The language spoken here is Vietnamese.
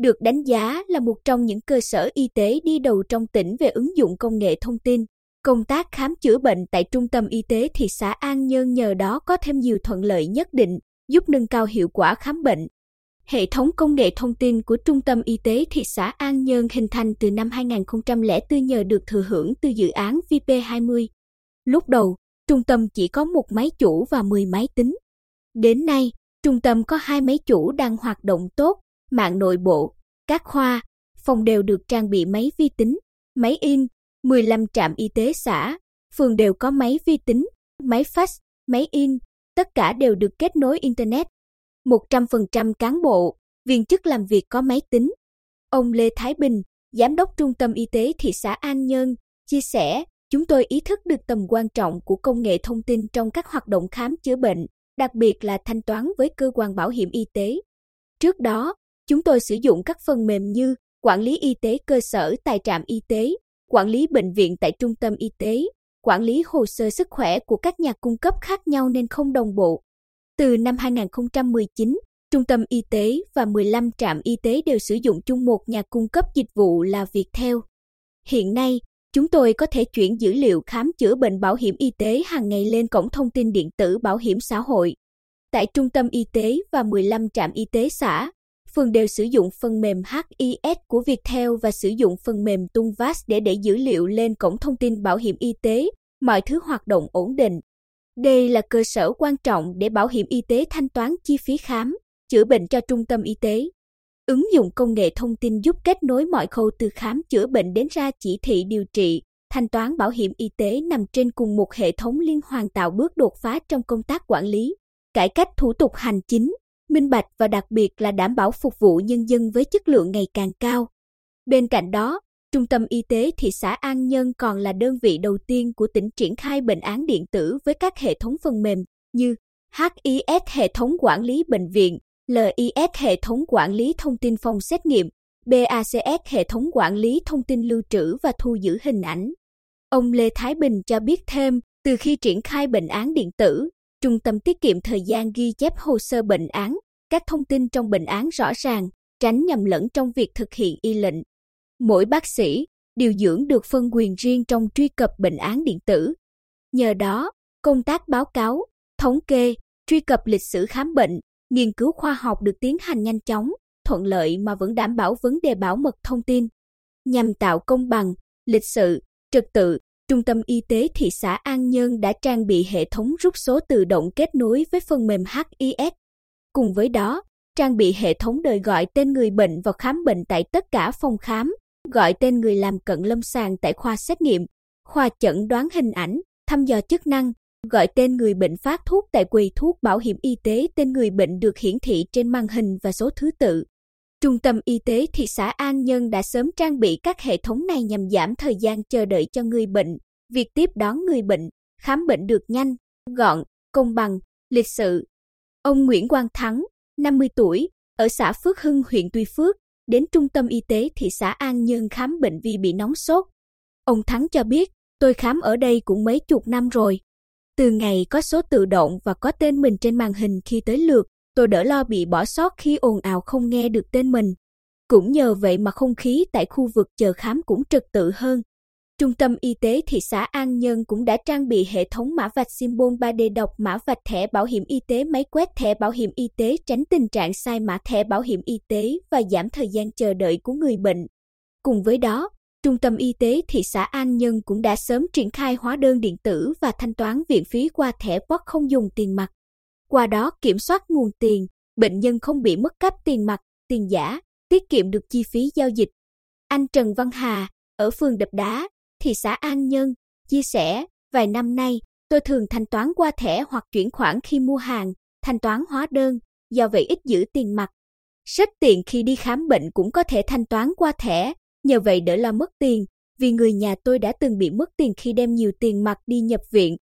được đánh giá là một trong những cơ sở y tế đi đầu trong tỉnh về ứng dụng công nghệ thông tin. Công tác khám chữa bệnh tại trung tâm y tế thị xã An Nhơn nhờ đó có thêm nhiều thuận lợi nhất định, giúp nâng cao hiệu quả khám bệnh. Hệ thống công nghệ thông tin của Trung tâm Y tế thị xã An Nhơn hình thành từ năm 2004 nhờ được thừa hưởng từ dự án VP20. Lúc đầu, trung tâm chỉ có một máy chủ và 10 máy tính. Đến nay, trung tâm có hai máy chủ đang hoạt động tốt, mạng nội bộ, các khoa, phòng đều được trang bị máy vi tính, máy in, 15 trạm y tế xã, phường đều có máy vi tính, máy fax, máy in, tất cả đều được kết nối Internet. 100% cán bộ, viên chức làm việc có máy tính. Ông Lê Thái Bình, Giám đốc Trung tâm Y tế thị xã An Nhơn, chia sẻ, chúng tôi ý thức được tầm quan trọng của công nghệ thông tin trong các hoạt động khám chữa bệnh, đặc biệt là thanh toán với cơ quan bảo hiểm y tế. Trước đó, chúng tôi sử dụng các phần mềm như quản lý y tế cơ sở tại trạm y tế, quản lý bệnh viện tại trung tâm y tế, quản lý hồ sơ sức khỏe của các nhà cung cấp khác nhau nên không đồng bộ. Từ năm 2019, Trung tâm y tế và 15 trạm y tế đều sử dụng chung một nhà cung cấp dịch vụ là Viettel. Hiện nay, chúng tôi có thể chuyển dữ liệu khám chữa bệnh bảo hiểm y tế hàng ngày lên cổng thông tin điện tử bảo hiểm xã hội. Tại trung tâm y tế và 15 trạm y tế xã, phường đều sử dụng phần mềm HIS của Viettel và sử dụng phần mềm Tunvas để đẩy dữ liệu lên cổng thông tin bảo hiểm y tế, mọi thứ hoạt động ổn định. Đây là cơ sở quan trọng để bảo hiểm y tế thanh toán chi phí khám, chữa bệnh cho trung tâm y tế. Ứng dụng công nghệ thông tin giúp kết nối mọi khâu từ khám chữa bệnh đến ra chỉ thị điều trị, thanh toán bảo hiểm y tế nằm trên cùng một hệ thống liên hoàn tạo bước đột phá trong công tác quản lý, cải cách thủ tục hành chính, minh bạch và đặc biệt là đảm bảo phục vụ nhân dân với chất lượng ngày càng cao. Bên cạnh đó, Trung tâm Y tế thị xã An Nhơn còn là đơn vị đầu tiên của tỉnh triển khai bệnh án điện tử với các hệ thống phần mềm như HIS hệ thống quản lý bệnh viện, LIS hệ thống quản lý thông tin phòng xét nghiệm, BACS hệ thống quản lý thông tin lưu trữ và thu giữ hình ảnh. Ông Lê Thái Bình cho biết thêm, từ khi triển khai bệnh án điện tử, trung tâm tiết kiệm thời gian ghi chép hồ sơ bệnh án, các thông tin trong bệnh án rõ ràng, tránh nhầm lẫn trong việc thực hiện y lệnh. Mỗi bác sĩ, điều dưỡng được phân quyền riêng trong truy cập bệnh án điện tử. Nhờ đó, công tác báo cáo, thống kê, truy cập lịch sử khám bệnh, nghiên cứu khoa học được tiến hành nhanh chóng, thuận lợi mà vẫn đảm bảo vấn đề bảo mật thông tin. Nhằm tạo công bằng, lịch sự, trật tự, Trung tâm Y tế thị xã An Nhơn đã trang bị hệ thống rút số tự động kết nối với phần mềm HIS. Cùng với đó, trang bị hệ thống đời gọi tên người bệnh vào khám bệnh tại tất cả phòng khám, gọi tên người làm cận lâm sàng tại khoa xét nghiệm, khoa chẩn đoán hình ảnh, thăm dò chức năng, gọi tên người bệnh phát thuốc tại quầy thuốc bảo hiểm y tế tên người bệnh được hiển thị trên màn hình và số thứ tự. Trung tâm y tế thị xã An Nhân đã sớm trang bị các hệ thống này nhằm giảm thời gian chờ đợi cho người bệnh, việc tiếp đón người bệnh, khám bệnh được nhanh, gọn, công bằng, lịch sự. Ông Nguyễn Quang Thắng, 50 tuổi, ở xã Phước Hưng huyện Tuy Phước, đến trung tâm y tế thị xã An Nhơn khám bệnh vì bị nóng sốt. Ông Thắng cho biết, tôi khám ở đây cũng mấy chục năm rồi. Từ ngày có số tự động và có tên mình trên màn hình khi tới lượt, tôi đỡ lo bị bỏ sót khi ồn ào không nghe được tên mình. Cũng nhờ vậy mà không khí tại khu vực chờ khám cũng trật tự hơn. Trung tâm Y tế thị xã An nhân cũng đã trang bị hệ thống mã vạch symbol 3D đọc mã vạch thẻ bảo hiểm y tế máy quét thẻ bảo hiểm y tế tránh tình trạng sai mã thẻ bảo hiểm y tế và giảm thời gian chờ đợi của người bệnh. Cùng với đó, Trung tâm Y tế thị xã An nhân cũng đã sớm triển khai hóa đơn điện tử và thanh toán viện phí qua thẻ POS không dùng tiền mặt. Qua đó kiểm soát nguồn tiền, bệnh nhân không bị mất cắp tiền mặt, tiền giả, tiết kiệm được chi phí giao dịch. Anh Trần Văn Hà, ở phường Đập Đá, thị xã An Nhơn, chia sẻ, vài năm nay, tôi thường thanh toán qua thẻ hoặc chuyển khoản khi mua hàng, thanh toán hóa đơn, do vậy ít giữ tiền mặt. Rất tiện khi đi khám bệnh cũng có thể thanh toán qua thẻ, nhờ vậy đỡ lo mất tiền, vì người nhà tôi đã từng bị mất tiền khi đem nhiều tiền mặt đi nhập viện,